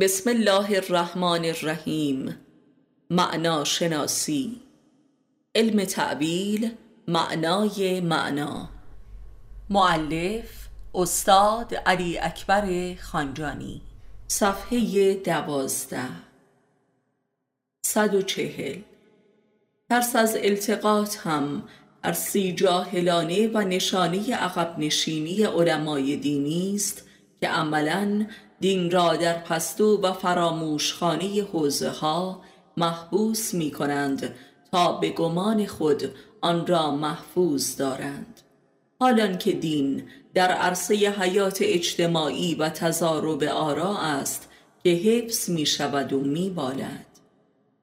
بسم الله الرحمن الرحیم. معنا شناسی. علم تعبیل معنای معنا. معلف استاد علی اکبر خانجانی. صفحه دوازده. صد و چهل. ترس از التقاط هم ارسی جاهلانه و نشانی عقب نشینی علمای دینی است که عملا دین را در پستو و فراموشخانه حوزه ها محبوس می کنند تا به گمان خود آن را محفوظ دارند. حالان که دین در عرصه حیات اجتماعی و تضارب آرا است که حفظ می شود و می بالد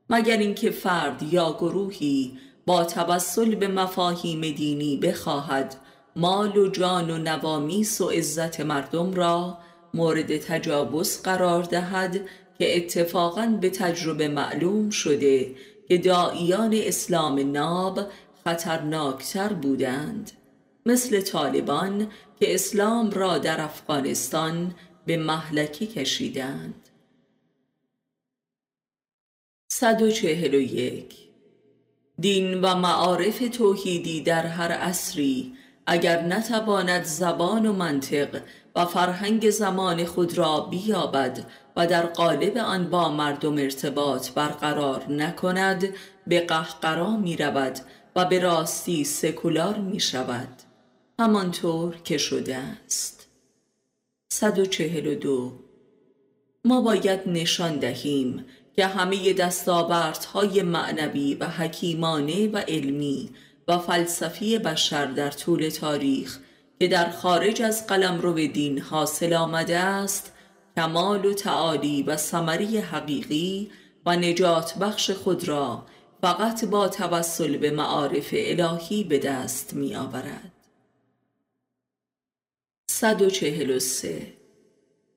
مگر اینکه فرد یا گروهی با توسل به مفاهیم دینی بخواهد مال و جان و نوامیس و عزت مردم را مورد تجاوز قرار دهد که اتفاقا به تجربه معلوم شده که دائیان اسلام ناب خطرناکتر بودند. مثل طالبان که اسلام را در افغانستان به محلکه کشیدند. 141 دین و معارف توحیدی در هر عصری اگر نتواند زبان و منطق و فرهنگ زمان خود را بیابد و در قالب آن با مردم ارتباط برقرار نکند به قهقرا می رود و به راستی سکولار می شود همانطور که شده است. 142 ما باید نشان دهیم که همه دستاوردهای معنوی و حکیمانه و علمی و فلسفی بشر در طول تاریخ که در خارج از قلم رو دین حاصل آمده است کمال و تعالی و ثمری حقیقی و نجات بخش خود را فقط با توسل به معارف الهی به دست می آورد 143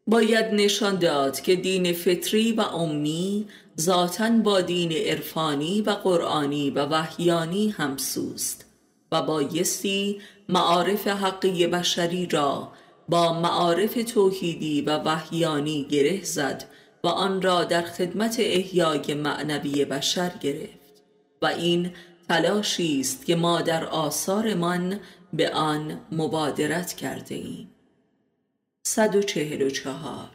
باید نشان داد که دین فطری و امی ذاتا با دین عرفانی و قرآنی و وحیانی همسوست و بایستی معارف حقی بشری را با معارف توحیدی و وحیانی گره زد و آن را در خدمت احیای معنوی بشر گرفت و این تلاشی است که ما در آثارمان به آن مبادرت کرده ایم. 144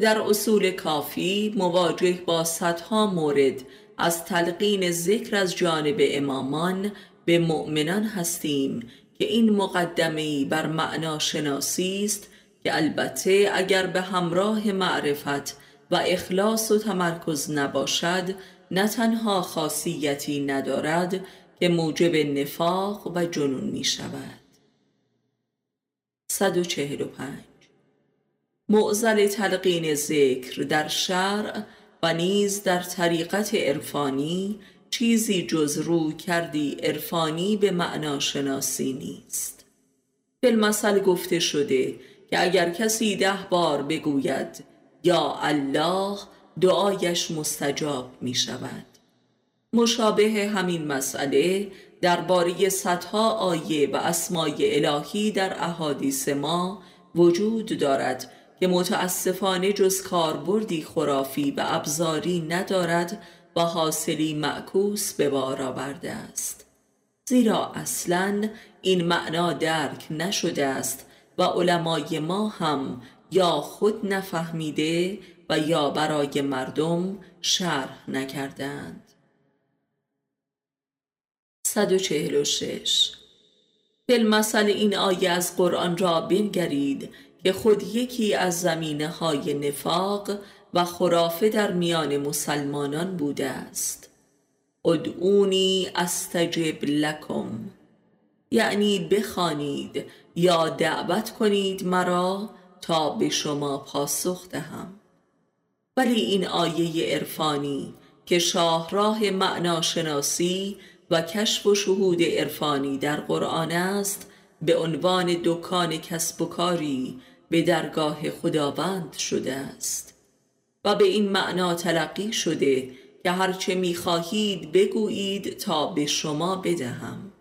در اصول کافی مواجه با صدها مورد از تلقین ذکر از جانب امامان به مؤمنان هستیم که این مقدمه بر معنا شناسی است که البته اگر به همراه معرفت و اخلاص و تمرکز نباشد نه تنها خاصیتی ندارد که موجب نفاق و جنون می شود 145 معزل تلقین ذکر در شرع و نیز در طریقت عرفانی چیزی جز رو کردی عرفانی به معنا شناسی نیست. فیلمسل گفته شده که اگر کسی ده بار بگوید یا الله دعایش مستجاب می شود مشابه همین مسئله درباره صدها آیه و اسمای الهی در احادیث ما وجود دارد که متاسفانه جز کاربردی خرافی و ابزاری ندارد و حاصلی معکوس به بار آورده است. زیرا اصلا این معنا درک نشده است و علمای ما هم یا خود نفهمیده و یا برای مردم شرح نکردند. 146 فیلمسل این آیه از قرآن را بنگرید که خود یکی از زمینه های نفاق و خرافه در میان مسلمانان بوده است. ادعونی استجب لکم. یعنی بخوانید یا دعوت کنید مرا تا به شما پاسخ دهم. ولی این آیه عرفانی که شاهراه معناشناسی و کشف و شهود عرفانی در قرآن است به عنوان دکان کسب و کاری به درگاه خداوند شده است و به این معنا تلقی شده که هرچه می‌خواهید بگویید تا به شما بدهم.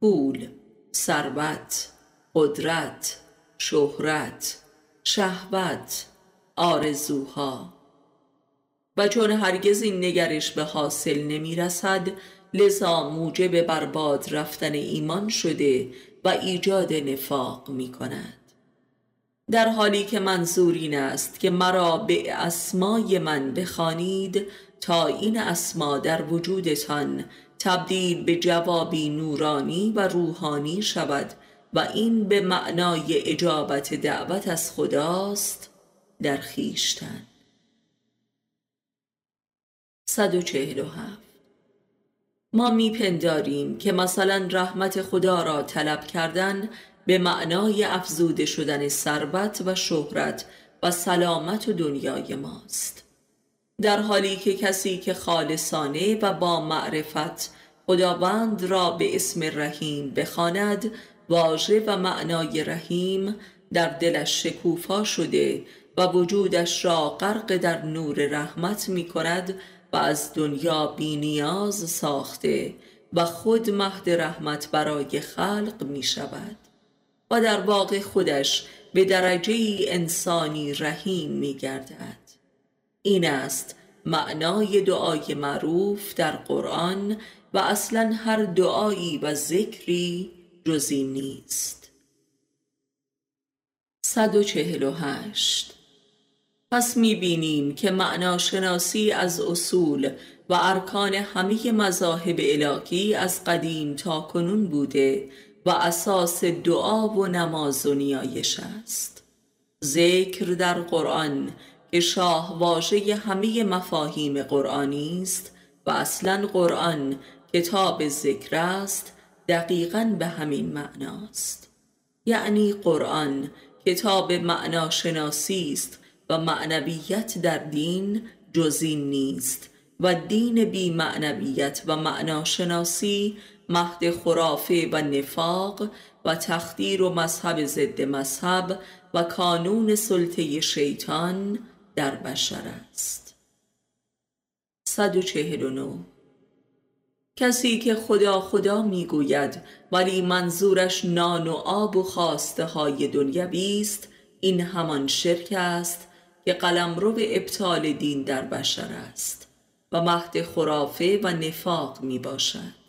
پول ثروت قدرت شهرت شهوت آرزوها. و چون هرگز این نگرش به حاصل نمی رسد لذا موجب برباد رفتن ایمان شده و ایجاد نفاق می کند. در حالی که منظور این است که مرا به اسمای من بخوانید تا این اسما در وجودتان تبدیل به جوابی نورانی و روحانی شود و این به معنای اجابت دعوت از خداست در خیشتن. 147 ما میپنداریم که مثلا رحمت خدا را طلب کردن به معنای افزوده شدن ثروت و شهرت و سلامت و دنیای ماست. در حالی که کسی که خالصانه و با معرفت خداوند را به اسم رحیم بخواند واژه و معنای رحیم در دلش شکوفا شده و وجودش را غرق در نور رحمت می کند و از دنیا بینیاز ساخته و خود مهد رحمت برای خلق می شود و در واقع خودش به درجه انسانی رحیم می گردد. این است معنای دعای معروف در قرآن و اصلا هر دعایی و ذکری جزی نیست. 148 پس می بینیم که معناشناسی از اصول و ارکان همه مذاهب الهی از قدیم تا کنون بوده و اساس دعا و نماز و نیایش است. ذکر در قرآن که شاه واژه همه مفاهیم قرآنی است و اصلا قرآن کتاب ذکر است دقیقا به همین معناست. یعنی قرآن کتاب معناشناسی است و معنویت در دین جزین نیست. و دین بی معنویت و معناشناسی مهد خرافه و نفاق و تخدیر و مذهب ضد مذهب و کانون سلطه شیطان در بشر است. 149 کسی که خدا خدا می‌گوید ولی منظورش نان و آب و خواسته های دنیوی است این همان شرک است که قلمرو ابطال دین در بشر است و مهد خرافه و نفاق می باشد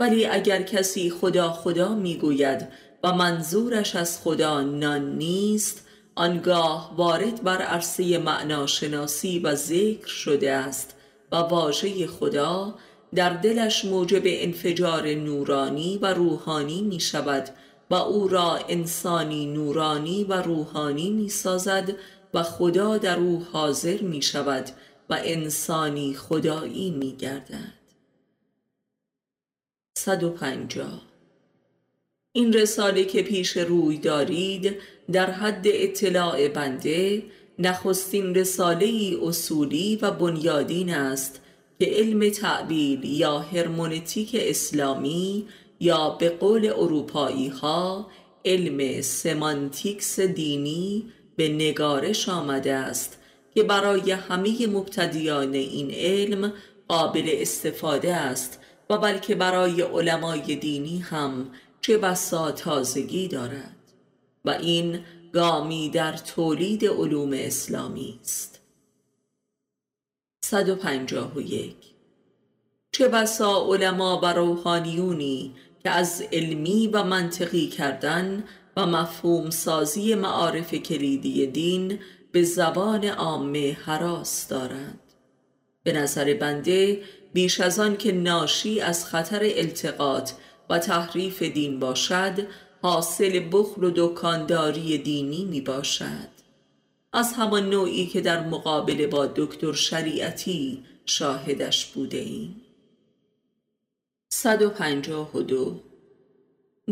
ولی اگر کسی خدا خدا می‌گوید و منظورش از خدا نان نیست آنگاه وارد بر عرصه معناشناسی و ذکر شده است و واژه خدا در دلش موجب انفجار نورانی و روحانی می شود و او را انسانی نورانی و روحانی می سازد و خدا در او حاضر می شود و انسانی خدایی می گردد 150 این رساله که پیش روی دارید در حد اطلاع بنده نخستین رساله ای اصولی و بنیادین است که علم تعبیل یا هرمونتیک اسلامی یا به قول اروپایی ها علم سمانتیکس دینی به نگارش آمده است که برای همه مبتدیان این علم قابل استفاده است و بلکه برای علمای دینی هم چه بسا تازگی دارد و این گامی در تولید علوم اسلامی است. 151 چه بسا علما و روحانیونی که از علمی و منطقی کردن و مفهوم سازی معارف کلیدی دین به زبان عامه حراس دارند. به نظر بنده بیش از آن که ناشی از خطر التقاط و تحریف دین باشد حاصل بخل و دکانداری دینی می باشد از همان نوعی که در مقابله با دکتر شریعتی شاهدش بوده ایم. 152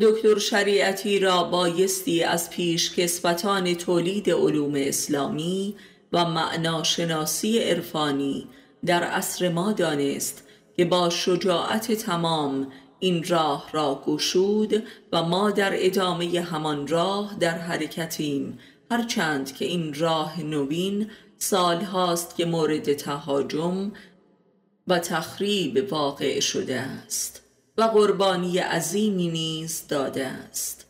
دکتر شریعتی را بایستی از پیش کسبتان تولید علوم اسلامی و معناشناسی عرفانی در عصر ما دانست که با شجاعت تمام این راه را گشود و ما در ادامه همان راه در حرکتیم هرچند که این راه نوین سال هاست که مورد تهاجم و تخریب واقع شده است. و قربانی عظیمی نیز داده است.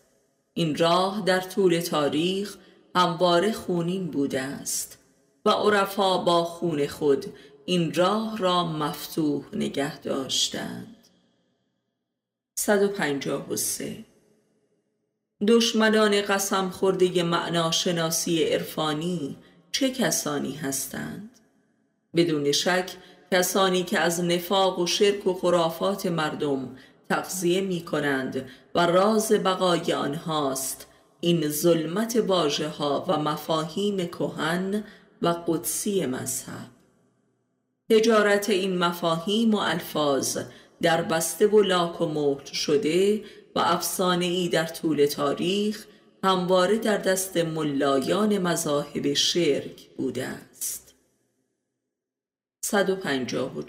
این راه در طول تاریخ همواره خونین بوده است و عرفا با خون خود این راه را مفتوح نگه داشتند. 153 دشمنان قسم خورده معناشناسی عرفانی چه کسانی هستند؟ بدون شک کسانی که از نفاق و شرک و خرافات مردم تغذیه می کنند و راز بقای آنهاست. این ظلمت واژه ها و مفاهیم کهن و قدسی مذهب. تجارت این مفاهیم و الفاظ در بسته و لاک و مهر شده و افسانه ای در طول تاریخ همواره در دست ملایان مذاهب شرک بوده است. 154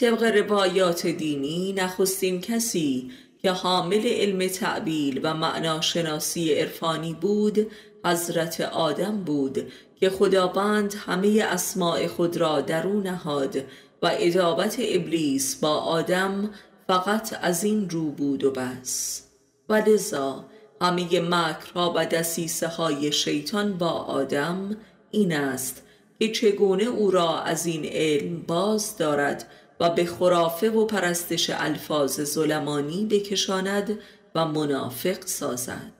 طبق روایات دینی نخستین کسی که حامل علم تعبیل و معناشناسی عرفانی بود حضرت آدم بود که خداوند همه اسماع خود را درو نهاد و ادابت ابلیس با آدم فقط از این رو بود و بس. و لذا همه مکرها و دسیسه های شیطان با آدم این است که چگونه او را از این علم باز دارد و به خرافه و پرستش الفاظ ظلمانی بکشاند و منافق سازد.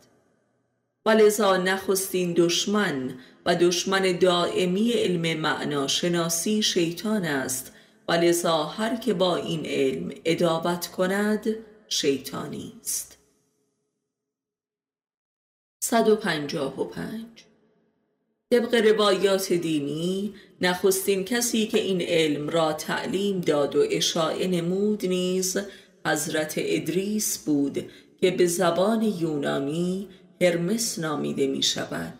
و لذا نخستین دشمن و دشمن دائمی علم معنا شناسی شیطان است و لذا هر که با این علم ادابت کند شیطانی است. 155 طبق روایات دینی نخستین کسی که این علم را تعلیم داد و اشاعه نمود نیز حضرت ادریس بود که به زبان یونانی هرمس نامیده می شود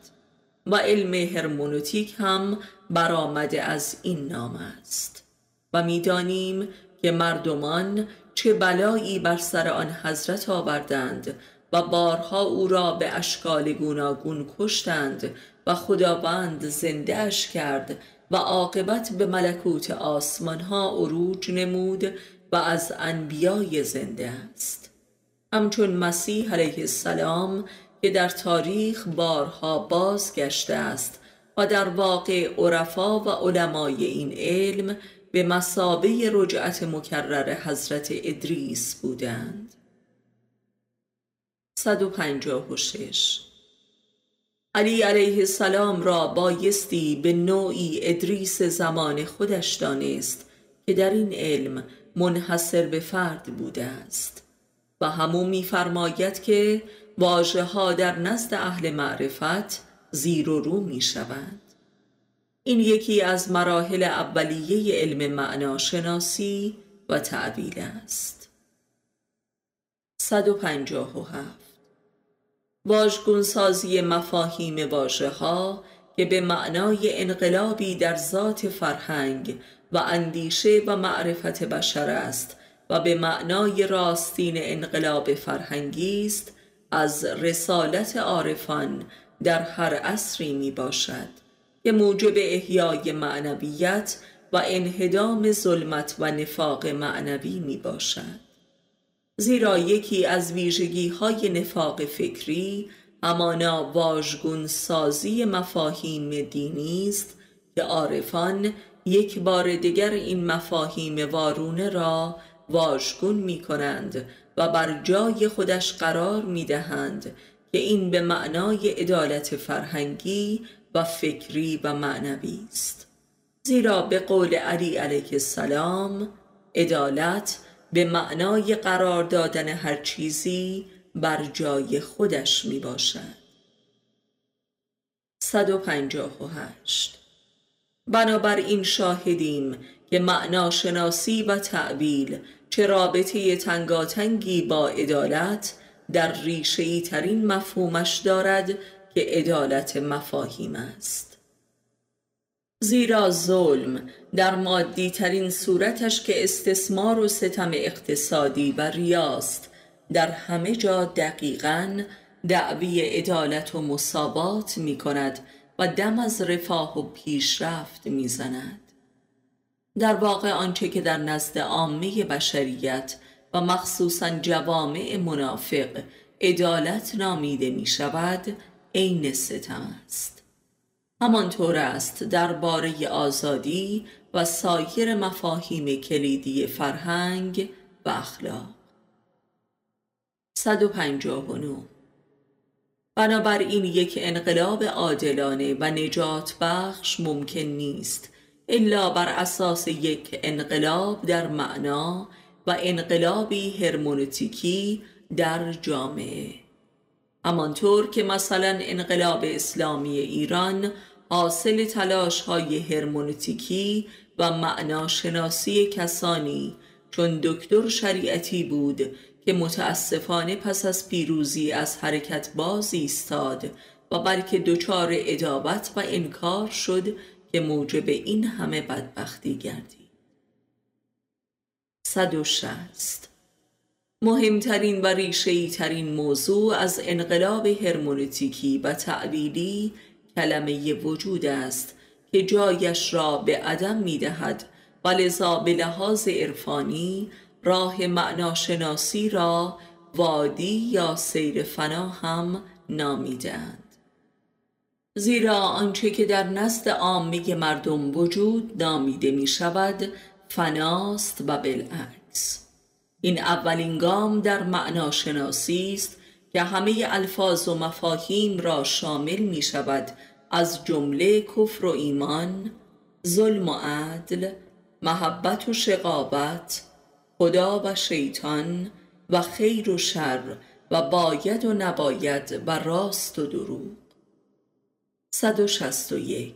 و علم هرمونوتیک هم برآمده از این نام است. و می‌دانیم که مردمان چه بلایی بر سر آن حضرت آوردند و بارها او را به اشکال گوناگون کشتند و خداوند زندهش کرد و عاقبت به ملکوت آسمان ها عروج نمود و از انبیای زنده است. همچون مسیح علیه السلام که در تاریخ بارها بازگشته است و در واقع عرفا و علمای این علم به مسابه رجعت مکرر حضرت ادریس بودند. 156 علی علیه السلام را بایستی به نوعی ادریس زمان خودش دانست که در این علم منحصر به فرد بوده است. و همون میفرماید که واژه ها در نزد اهل معرفت زیر و رو می شود این یکی از مراحل اولیه علم معناشناسی و تعبیل است. 157 واژگونسازی مفاهیم واژه ها که به معنای انقلابی در ذات فرهنگ و اندیشه و معرفت بشر است و به معنای راستین انقلاب فرهنگی است از رسالت عارفان در هر عصری می باشد که موجب احیای معنویت و انهدام ظلمت و نفاق معنوی می باشد زیرا یکی از ویژگی های نفاق فکری همانا واژگون سازی مفاهیم دینی است که عارفان یک بار دیگر این مفاهیم وارونه را واژگون می کنند و بر جای خودش قرار می دهند که این به معنای عدالت فرهنگی و فکری و معنوی است. زیرا به قول علی علیه السلام عدالت به معنای قرار دادن هر چیزی بر جای خودش می باشد 158 بنابراین شاهدیم که معناشناسی و تعبیل چه رابطه تنگاتنگی با عدالت در ریشهی ترین مفهومش دارد که عدالت مفاهیم است. زیرا ظلم در مادی ترین صورتش که استثمار و ستم اقتصادی و ریاست در همه جا دقیقا دعوی عدالت و مصابات می کند و دم از رفاه و پیشرفت می زند. در واقع آنچه که در نزد عامه بشریت و مخصوصا جوامع منافق عدالت نامیده می شود عین ستم است همانطور است درباره آزادی و سایر مفاهیم کلیدی فرهنگ و اخلاق. 159 بنابراین یک انقلاب عادلانه و نجات بخش ممکن نیست الا بر اساس یک انقلاب در معنا و انقلابی هرمونوتیکی در جامعه. همانطور که مثلا انقلاب اسلامی ایران حاصل تلاش های هرمونوتیکی و معناشناسی کسانی چون دکتر شریعتی بود که متاسفانه پس از پیروزی از حرکت باز ایستاد و بلکه دچار ادابت و انکار شد که موجب این همه بدبختی گردید. 160 مهمترین و ریشهی ترین موضوع از انقلاب هرمونتیکی و تعبیلی کلمه وجود است که جایش را به عدم می دهد و لذا به لحاظ عرفانی راه معناشناسی را وادی یا سیر فنا هم نامیدند زیرا آنچه که در نزد عامه مردم وجود نامیده می شود فناست و بالعکس. این اولین گام در معناشناسی است که همه الفاظ و مفاهیم را شامل می شود از جمله کفر و ایمان ظلم و عدل محبت و شقابت خدا و شیطان و خیر و شر و باید و نباید و راست و دروغ. 161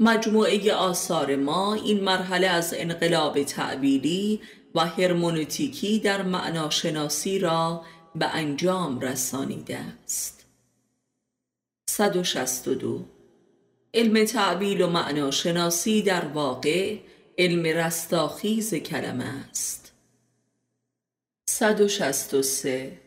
مجموعه آثار ما این مرحله از انقلاب تعبیری و هرمونوتیکی در معناشناسی را به انجام رسانیده است. 162 علم تعبیل و معناشناسی در واقع علم رستاخیز کلمه است. 163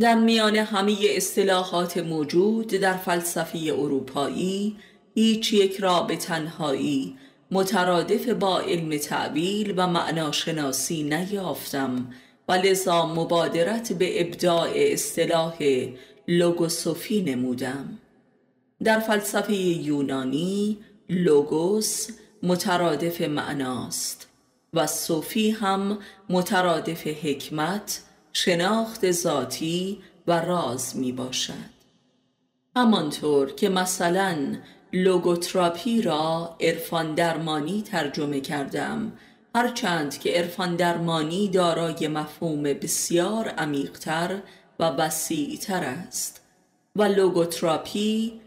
در میان همه اصطلاحات موجود در فلسفه اروپایی هیچ یک را به تنهایی مترادف با علم تعبیل و معناشناسی نیافتم و لذا مبادرت به ابداع اصطلاح لوگوسوفی نمودم. در فلسفه یونانی لوگوس مترادف معناست و صوفی هم مترادف حکمت شناخت ذاتی و راز می باشد همانطور که مثلا لوگوتراپی را عرفان درمانی ترجمه کردم. هرچند که عرفان درمانی دارای مفهوم بسیار عمیقتر و وسیعتر است و لوگوتراپی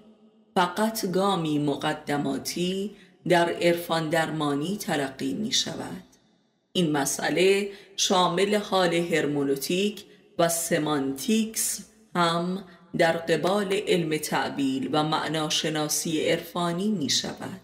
فقط گامی مقدماتی در عرفان درمانی تلقی می شود این مسئله شامل حال هرمونوتیک و سمانتیکس هم در قبال علم تعبیل و معناشناسی عرفانی می شود.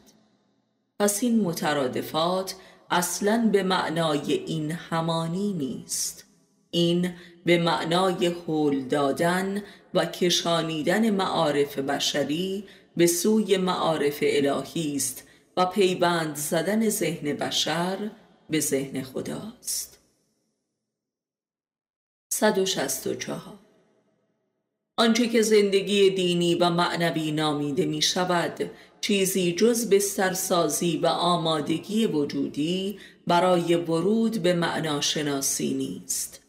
پس این مترادفات اصلا به معنای این همانی نیست. این به معنای حول دادن و کشانیدن معارف بشری به سوی معارف الهی است و پیوند زدن ذهن بشر به ذهن خداست. 164 آنچه که زندگی دینی و معنوی نامیده می شود چیزی جز بسترسازی و آمادگی وجودی برای ورود به معناشناسی نیست.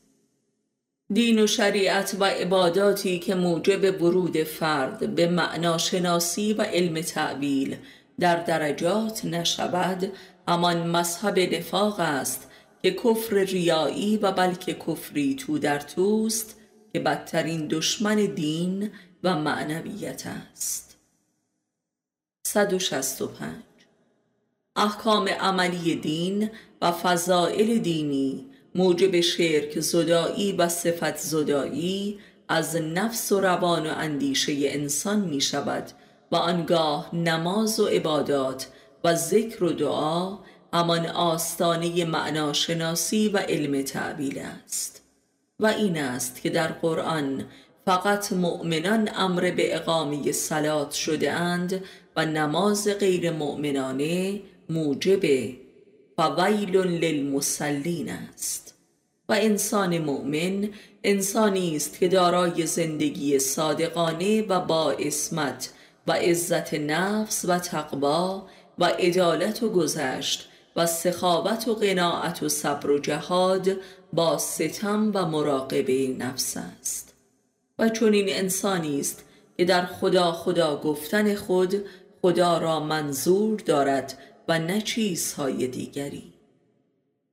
دین و شریعت و عباداتی که موجب ورود فرد به معناشناسی و علم تعویل در درجات نشود همان مذهب نفاق است که کفر ریایی و بلکه کفری تو در توست که بدترین دشمن دین و معنویت است. 165 احکام عملی دین و فضائل دینی موجب شرک زدایی و صفت زدایی از نفس و روان و اندیشه انسان می شود و آنگاه نماز و عبادات و ذکر و دعا همان آستانه معناشناسی و علم تعبیل است. و این است که در قرآن فقط مؤمنان امر به اقامه سلات شده اند و نماز غیر مؤمنانه موجب فویل للمسلین است. و انسان مؤمن انسانی است که دارای زندگی صادقانه و با اسمت و عزت نفس و تقوا و عدالت و گذشت و سخاوت و قناعت و صبر و جهاد با ستم و مراقبه نفس است. و چون این انسانی است که در خدا خدا گفتن خود خدا را منظور دارد و نه چیزهای دیگری.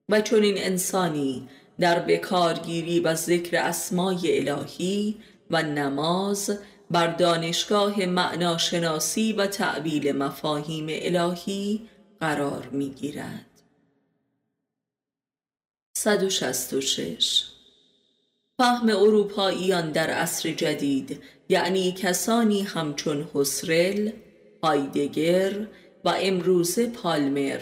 و چون این انسانی در بکارگیری و ذکر اسمای الهی و نماز بر دانشگاه معناشناسی و تعبیل مفاهیم الهی قرار می گیرد 166 فهم اروپاییان در عصر جدید یعنی کسانی همچون حسرل، هایدگر و امروز پالمر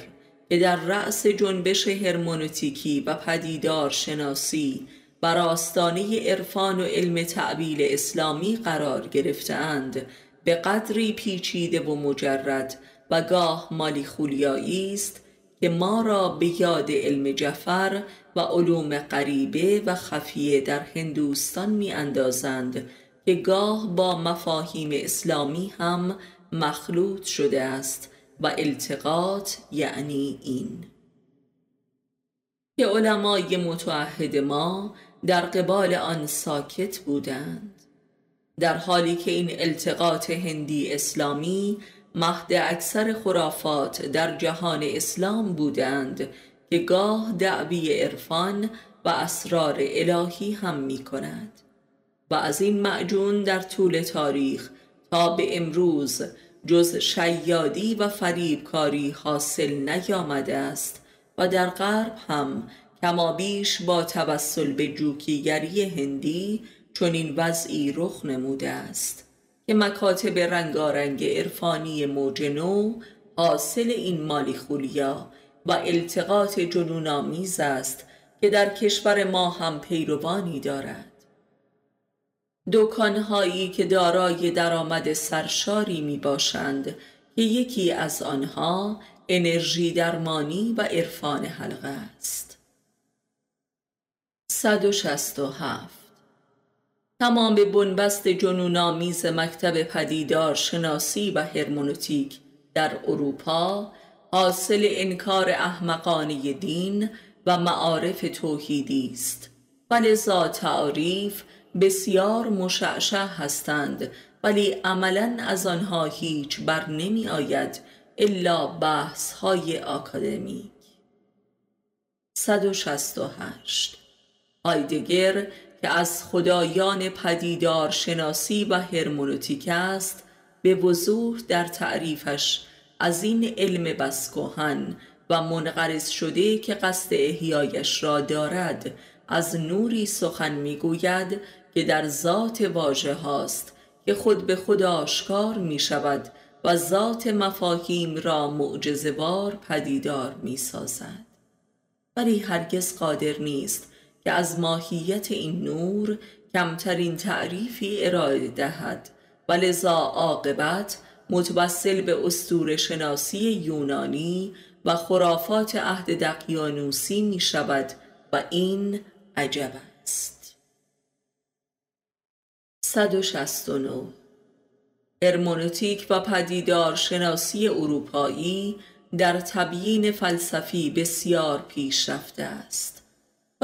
که در رأس جنبش هرمونوتیکی و پدیدار شناسی بر آستانه عرفان و علم تعبیل اسلامی قرار گرفتند به قدری پیچیده و مجرد و گاه مالی خولیایی است که ما را به یاد علم جفر و علوم غریبه و خفیه در هندوستان می اندازند که گاه با مفاهیم اسلامی هم مخلوط شده است و التقاط یعنی این. که علمای متعهد ما در قبال آن ساکت بودند. در حالی که این التقاط هندی اسلامی مهد اکثر خرافات در جهان اسلام بودند که گاه دعوی عرفان و اسرار الهی هم می کند. و از این معجون در طول تاریخ تا به امروز جز شیادی و فریبکاری حاصل نیامده است و در غرب هم کما بیش با توسل به جوکیگری هندی چنین وضعی رخ نموده است. که مکاتب رنگارنگ عرفانی موج نو حاصل این مالی خولیا و التقاط جنونآمیز است که در کشور ما هم پیروانی دارد. دکانهایی که دارای درآمد سرشاری می باشند که یکی از آنها انرژی درمانی و عرفان حلقه است. 167 تمام بنبست جنونآمیز مکتب پدیدار شناسی و هرمونوتیک در اروپا حاصل انکار احمقانه دین و معارف توحیدی است و لذا تعریف بسیار مشعشع هستند ولی عملا از آنها هیچ بر نمی آید الا بحث های آکادمیک 168 هایدگر که از خدایان پدیدار شناسی و هرمونوتیک است به وضوح در تعریفش از این علم بسکوهن و منقرض شده که قصد احیایش را دارد از نوری سخن می‌گوید که در ذات واژه هاست که خود به خود آشکار می شود و ذات مفاهیم را معجزوار پدیدار می سازد ولی هرگز قادر نیست که از ماهیت این نور کمترین تعریفی ارائه دهد. و لذا عاقبت متوسل به استور شناسی یونانی و خرافات عهد دقیانوسی می شود و این عجب است. 169 هرمونوتیک و پدیدار شناسی اروپایی در تبیین فلسفی بسیار پیشرفته است.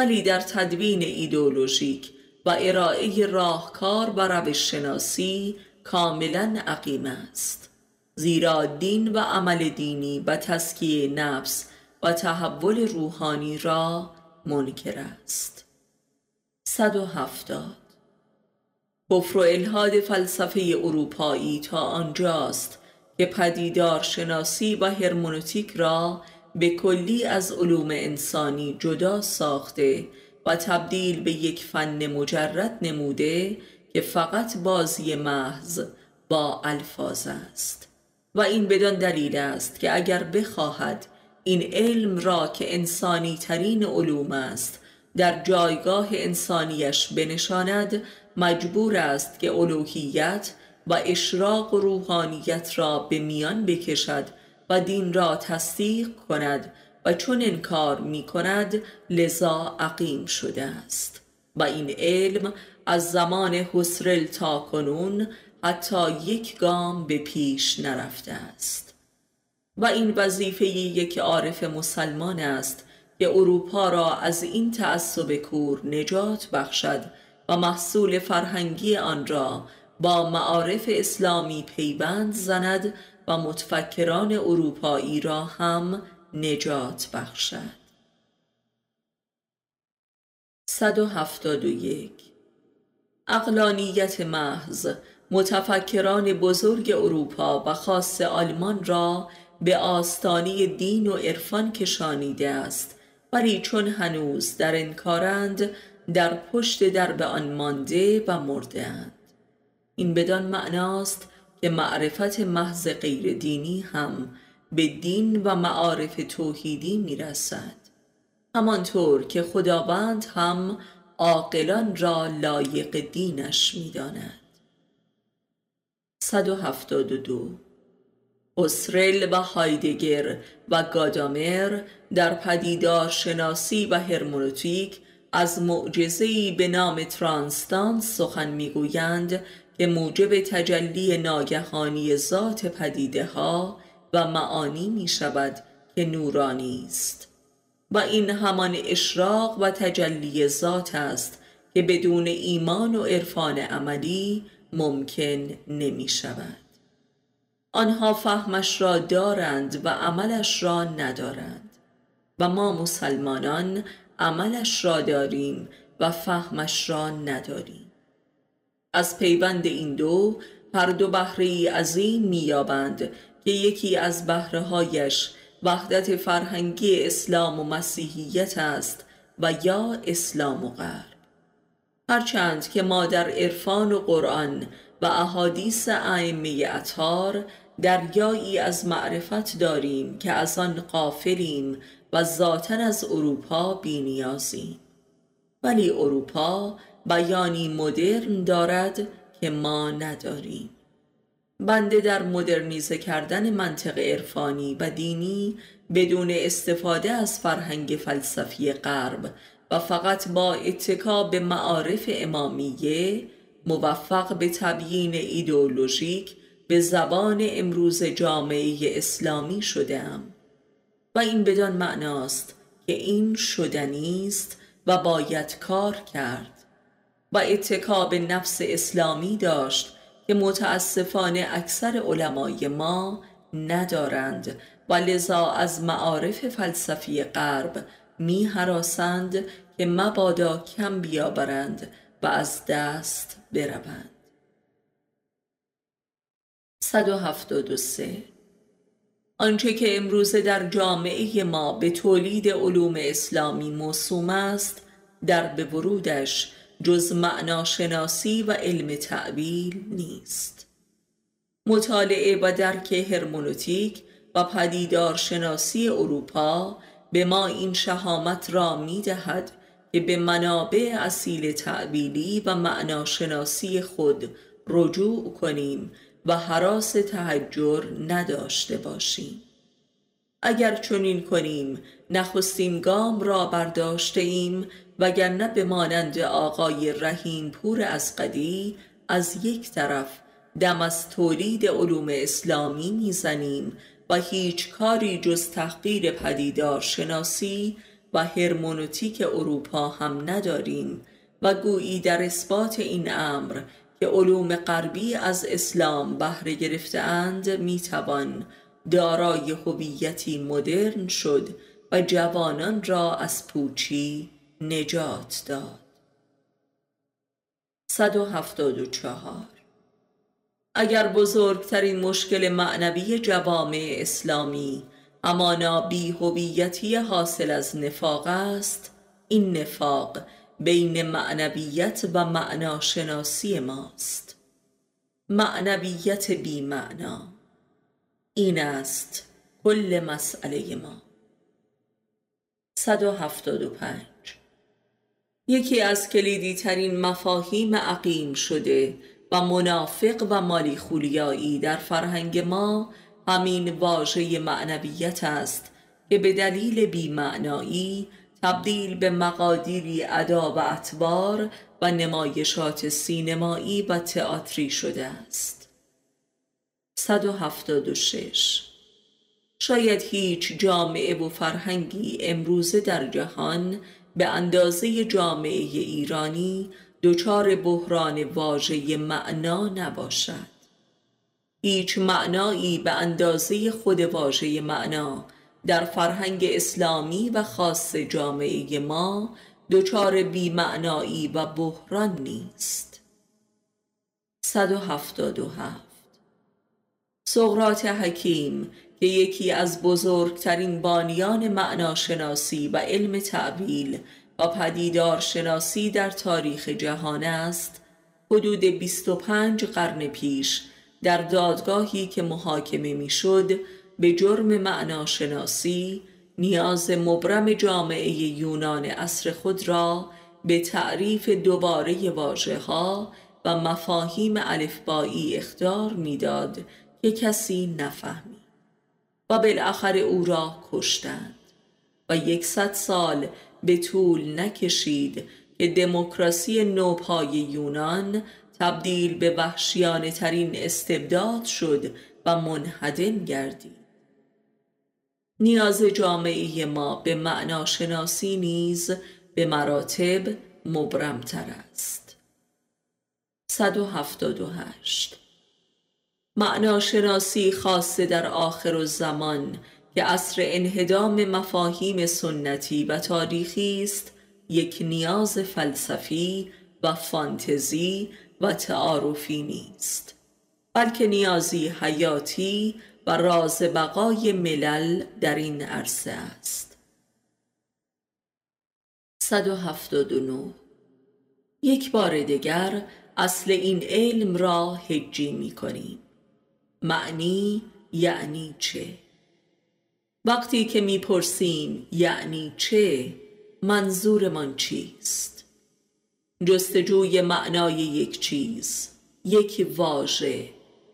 ولی در تدوین ایدولوژیک و ارائه راهکار و روش شناسی کاملا عقیم است. زیرا دین و عمل دینی و تسکیه نفس و تحول روحانی را منکر است. 170 کفر و الهاد فلسفه اروپایی تا آنجاست که پدیدار شناسی و هرمونوتیک را به کلی از علوم انسانی جدا ساخته و تبدیل به یک فن مجرد نموده که فقط بازی محض با الفاظ است. و این بدان دلیل است که اگر بخواهد این علم را که انسانی ترین علوم است در جایگاه انسانیش بنشاند مجبور است که الوهیت و اشراق روحانیت را به میان بکشد و دین را تصدیق کند و چون انکار می کند لذا عقیم شده است. و این علم از زمان حسرل تا کنون حتی یک گام به پیش نرفته است. و این وظیفه یک عارف مسلمان است که اروپا را از این تعصب کور نجات بخشد و محصول فرهنگی آن را با معارف اسلامی پیوند زند متفکران اروپایی را هم نجات بخشد. 171 اقلانیت محض. متفکران بزرگ اروپا و خاص آلمان را به آستانی دین و عرفان کشانیده است. ولی چون هنوز در انکارند در پشت درب آن مانده و مرده این بدان معناست که معرفت محض غیر دینی هم به دین و معارف توحیدی می‌رسد. همانطور که خداوند هم عاقلان را لایق دینش می‌داند. 172 اسرل و هایدگر و گادامر در پدیدار شناسی و هرمونوتیک از معجزه‌ای به نام ترانستانس سخن می‌گویند که موجب تجلی ناگهانی ذات پدیده ها و معانی می شود که نورانی است. و این همان اشراق و تجلی ذات است که بدون ایمان و عرفان عملی ممکن نمی شود. آنها فهمش را دارند و عملش را ندارند. و ما مسلمانان عملش را داریم و فهمش را نداریم. از پیوند این دو هر دو بهره عظیم میابند که یکی از بهرههایش وحدت فرهنگی اسلام و مسیحیت است و یا اسلام و غرب. هرچند که ما در عرفان و قرآن و احادیث ائمه اطهار دریایی از معرفت داریم که از آن قافلیم و ذاتا از اروپا بینیازیم ولی اروپا بیانی مدرن دارد که ما نداریم. بنده در مدرنیزه کردن منطق عرفانی و دینی بدون استفاده از فرهنگ فلسفی غرب و فقط با اتکا به معارف امامیه موفق به تبیین ایدئولوژیک به زبان امروز جامعه اسلامی شدم و این بدان معناست که این شدنی است و باید کار کرد. و اتکا به نفس اسلامی داشت که متاسفانه اکثر علمای ما ندارند و لذا از معارف فلسفی غرب می حراسند که مبادا کم بیاورند و از دست بروند. 173 آنچه که امروزه در جامعه ما به تولید علوم اسلامی موسوم است در به ورودش جز معناشناسی و علم تعبیل نیست. مطالعه و درک هرمونوتیک و پدیدار شناسی اروپا به ما این شهامت را می دهد که به منابع اصیل تعبیلی و معناشناسی خود رجوع کنیم و حراس تهجر نداشته باشیم. اگر چنین کنیم نخستین گام را برداشته ایم وگرنه به مانند آقای رحیم پور از قدی از یک طرف دم از تولید علوم اسلامی می‌زنیم و هیچ کاری جز تحقیر پدیدار شناسی و هرمونوتیک اروپا هم نداریم و گویی در اثبات این امر که علوم غربی از اسلام بهره گرفتهاند می‌توان دارای هویتی مدرن شد و جوانان را از پوچی نجات داد. 174 اگر بزرگترین مشکل معنوی جوامع اسلامی امانا بی هویتی حاصل از نفاق است این نفاق بین معنویت و معناشناسی ماست. معنویت بی معنا این است کل مسئله ما. 175 یکی از کلیدی ترین مفاهیم عقیم شده و منافق و مالی خولیایی در فرهنگ ما همین واژه معنویت است که به دلیل بیمعنایی تبدیل به مقادیری ادا و اطوار و نمایشات سینمایی و تئاتری شده است. 176 شاید هیچ جامعه و فرهنگی امروزه در جهان به اندازه جامعه ایرانی دچار بحران واژه معنا نباشد. هیچ معنایی به اندازه خود واژه معنا در فرهنگ اسلامی و خاص جامعه ما دچار بیمعنایی و بحران نیست. 177 سقرات حکیم که یکی از بزرگترین بانیان معناشناسی و علم تعبیل و پدیدارشناسی در تاریخ جهان است حدود 25 قرن پیش در دادگاهی که محاکمه می‌شد به جرم معناشناسی نیاز مبرم جامعه یونان اصر خود را به تعریف دوباره واژه ها و مفاهیم الفبایی اختار می‌داد که کسی نفهمی و بالاخره او را کشتند. و یکصد سال به طول نکشید که دموکراسی نوپای یونان تبدیل به وحشیانه ترین استبداد شد و منحدم گردید. نیاز جامعه ما به معناشناسی نیز به مراتب مبرمتر است. 178 معناشناسی خاصه در آخر زمان که عصر انهدام مفاهیم سنتی و تاریخی است یک نیاز فلسفی و فانتزی و تعارفی نیست. بلکه نیازی حیاتی و راز بقای ملل در این عرصه است. 179 یک بار دیگر اصل این علم را هجی می کنیم معنی یعنی چه؟ وقتی که می‌پرسیم یعنی چه منظورمان چیست؟ جستجوی معنای یک چیز یک واژه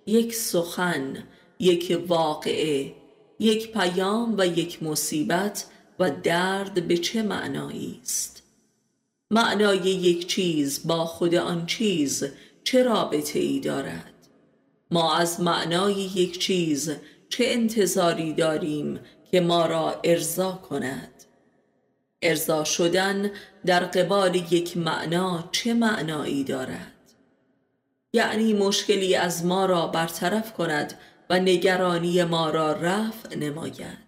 یک سخن یک واقعه یک پیام و یک مصیبت و درد به چه معنایی است؟ معنای یک چیز با خود آن چیز چه رابطه ای دارد؟ ما از معنای یک چیز چه انتظاری داریم که ما را ارضا کند؟ ارضا شدن در قبال یک معنا چه معنایی دارد؟ یعنی مشکلی از ما را برطرف کند و نگرانی ما را رفع نماید.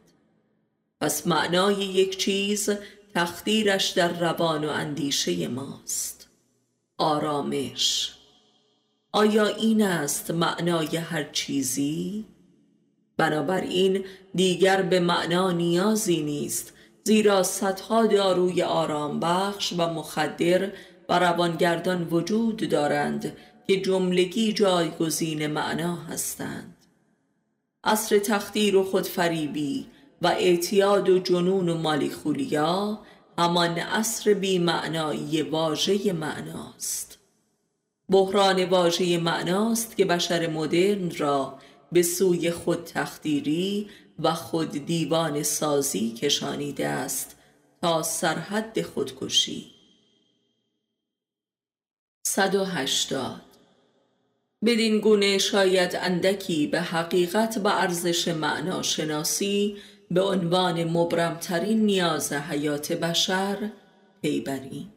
پس معنای یک چیز تخدیرش در روان و اندیشه ماست. آرامش. آیا این است معنای هر چیزی؟ بنابراین دیگر به معنا نیازی نیست زیرا صدها داروی آرام بخش و مخدر و روانگردان وجود دارند که جملگی جایگزین معنا هستند عصر تخدیر و خودفریبی و اعتیاد و جنون و مالیخولیا همان عصر بی معنایی واژه معناست بحران واژه معناست که بشر مدرن را به سوی خود تخدیری و خود دیوان سازی کشانیده است تا سرحد خودکشی. 180 بدین گونه شاید اندکی به حقیقت و ارزش معناشناسی به عنوان مبرمترین نیاز حیات بشر پی بریم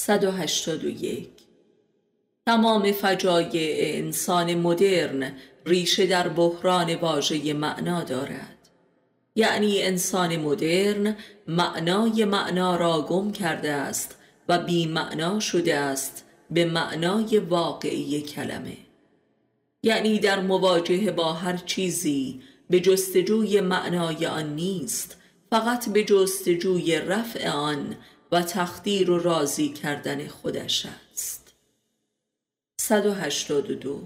181 تمام فجایع انسان مدرن ریشه در بحران واژه معنا دارد. یعنی انسان مدرن معنای معنا را گم کرده است و بی معنا شده است به معنای واقعی کلمه. یعنی در مواجهه با هر چیزی به جستجوی معنای آن نیست فقط به جستجوی رفع آن و تخدیر و راضی کردن خودش است. 182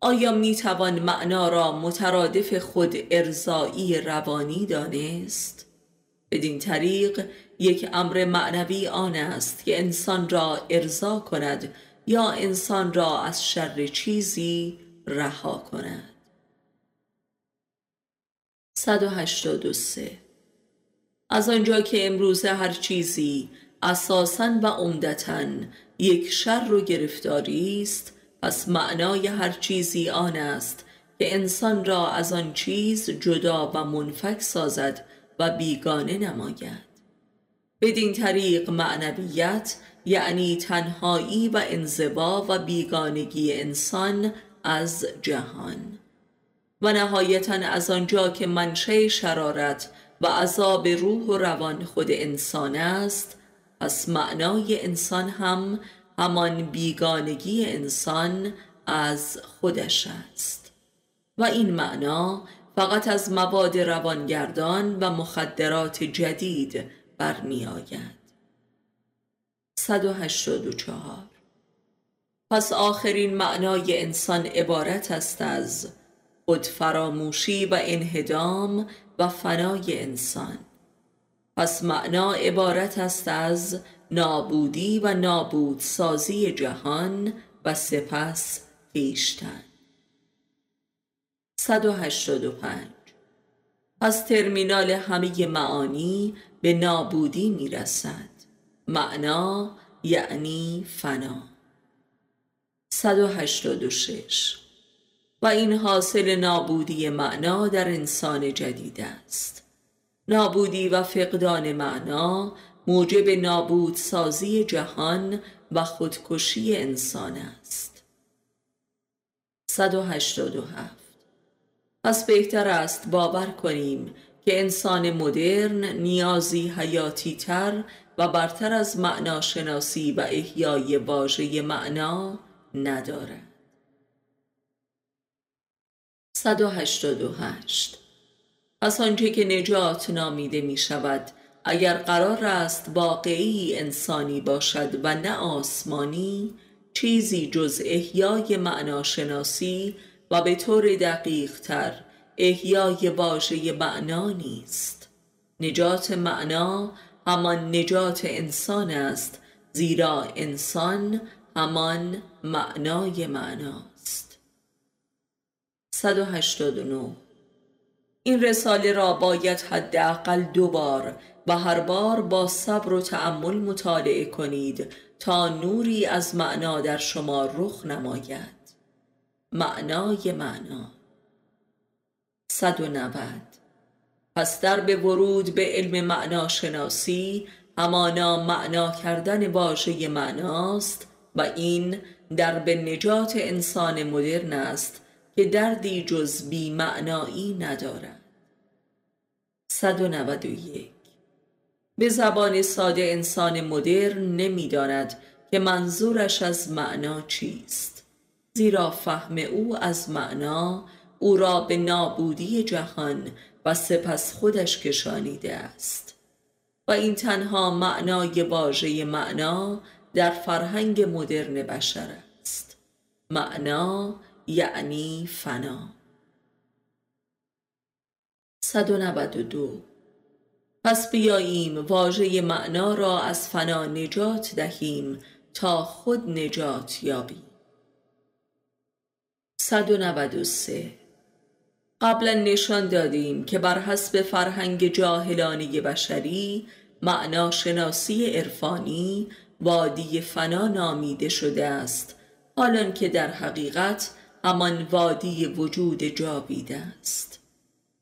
آیا می توان معنا را مترادف خود ارزایی روانی دانست؟ بدین طریق یک امر معنوی آن است که انسان را ارضا کند یا انسان را از شر چیزی رها کند. 183 از آنجا که امروز هر چیزی اساسا و عمدتا یک شر و گرفتاری است پس معنای هر چیزی آن است که انسان را از آن چیز جدا و منفک سازد و بیگانه نماید. بدین طریق معنویت یعنی تنهایی و انزوا و بیگانگی انسان از جهان. و نهایتا از آنجا که منشه شرارت و عذاب روح و روان خود انسان است پس معنای انسان هم همان بیگانگی انسان از خودش است. و این معنا فقط از مواد روانگردان و مخدرات جدید برمی آید 184 پس آخرین معنای انسان عبارت است از خودفراموشی و انهدام و فنای انسان. پس معنا عبارت است از نابودی و نابود سازی جهان و سپس خیشتن 185 پس ترمینال همه معانی به نابودی می‌رسد. معنا یعنی فنا. 186 و این حاصل نابودی معنا در انسان جدید است. نابودی و فقدان معنا موجب نابود سازی جهان و خودکشی انسان است. 187 پس بهتر است باور کنیم که انسان مدرن نیازی حیاتی تر و برتر از معناشناسی و احیای واژه معنا ندارد. 188 پس آنچه که نجات نامیده می شود اگر قرار است واقعی انسانی باشد و نه آسمانی چیزی جز احیای معناشناسی و به طور دقیق تر احیای واژه معنا نیست. نجات معنا همان نجات انسان است زیرا انسان همان معنای معناست. 189 این رساله را باید حداقل دو بار و هر بار با صبر و تأمل مطالعه کنید تا نوری از معنا در شما رخ نماید. معنای معنا 190 پس در به ورود به علم معنا شناسی همانا معنا کردن واژه معناست و این در به نجات انسان مدرن است که دردی جز بی معنایی ندارد 191 به زبان ساده انسان مدرن نمی‌داند که منظورش از معنا چیست زیرا فهم او از معنا او را به نابودی جهان و سپس خودش کشانیده است. و این تنها معنای واژه معنا در فرهنگ مدرن بشر است. معنا یعنی فنا. 192 پس بیاییم واژه معنا را از فنا نجات دهیم تا خود نجات یابیم. 193 قبلا نشان دادیم که بر حسب فرهنگ جاهلانی بشری معنا شناسی عرفانی وادی فنا نامیده شده است حالان که در حقیقت همان وادی وجود جاویده است.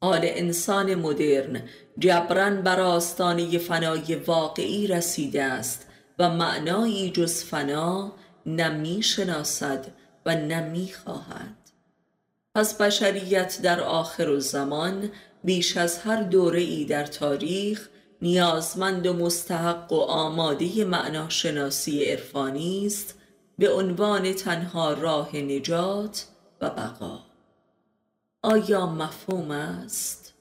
حال انسان مدرن جبران بر آستانه فنای واقعی رسیده است و معنایی جز فنا نمی شناسد و نمی خواهد پس بشریت در آخر زمان بیش از هر دوره ای در تاریخ نیازمند و مستحق و آماده معناشناسی عرفانی است به عنوان تنها راه نجات و بقا. آیا مفهوم است؟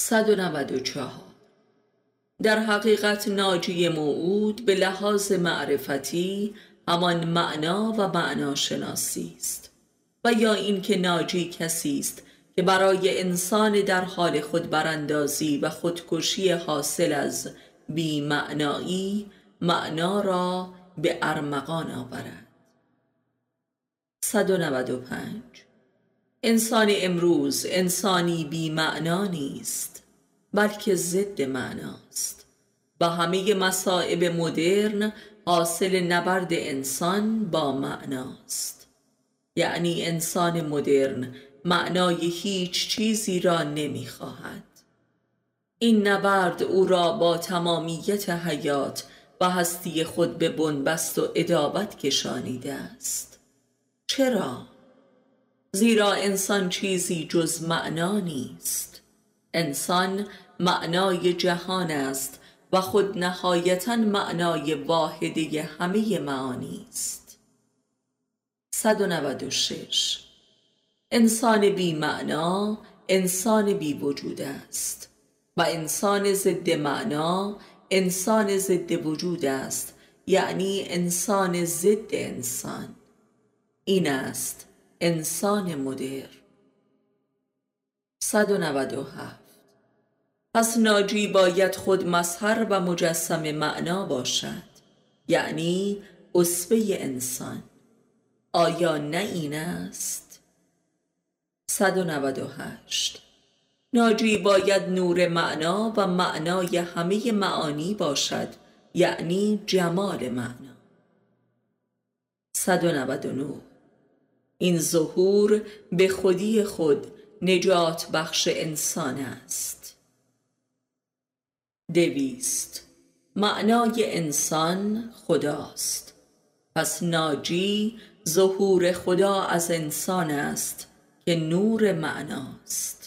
194 در حقیقت ناجی موعود به لحاظ معرفتی همان معنا و معناشناسی است. و یا اینکه ناجی کسی است که برای انسان در حال خود براندازی و خودکشی حاصل از بی معنایی معنا را به ارمغان آورد. 195 انسان امروز انسانی بی معنا نیست بلکه ضد معناست. و همه مصائب مدرن حاصل نبرد انسان با معناست. یعنی انسان مدرن معنای هیچ چیزی را نمی‌خواهد. این نبرد او را با تمامیت حیات و هستی خود به بنبست و ادابت کشانیده است. چرا؟ زیرا انسان چیزی جز معنا نیست. انسان معنای جهان است و خود نهایتا معنای واحده همه معانی است. 196 انسان بی معنا انسان بی وجود است و انسان ضد معنا انسان ضد وجود است یعنی انسان ضد انسان. این است انسان مدر. 197 پس ناجی باید خود مظهر و مجسم معنا باشد یعنی اصفه انسان. آیا نه این است؟ 198 ناجی باید نور معنا و معنای همه معانی باشد یعنی جمال معنا. 199 این ظهور به خودی خود نجات بخش انسان است. دویست. معنای انسان خداست. پس ناجی ظهور خدا از انسان است که نور معناست.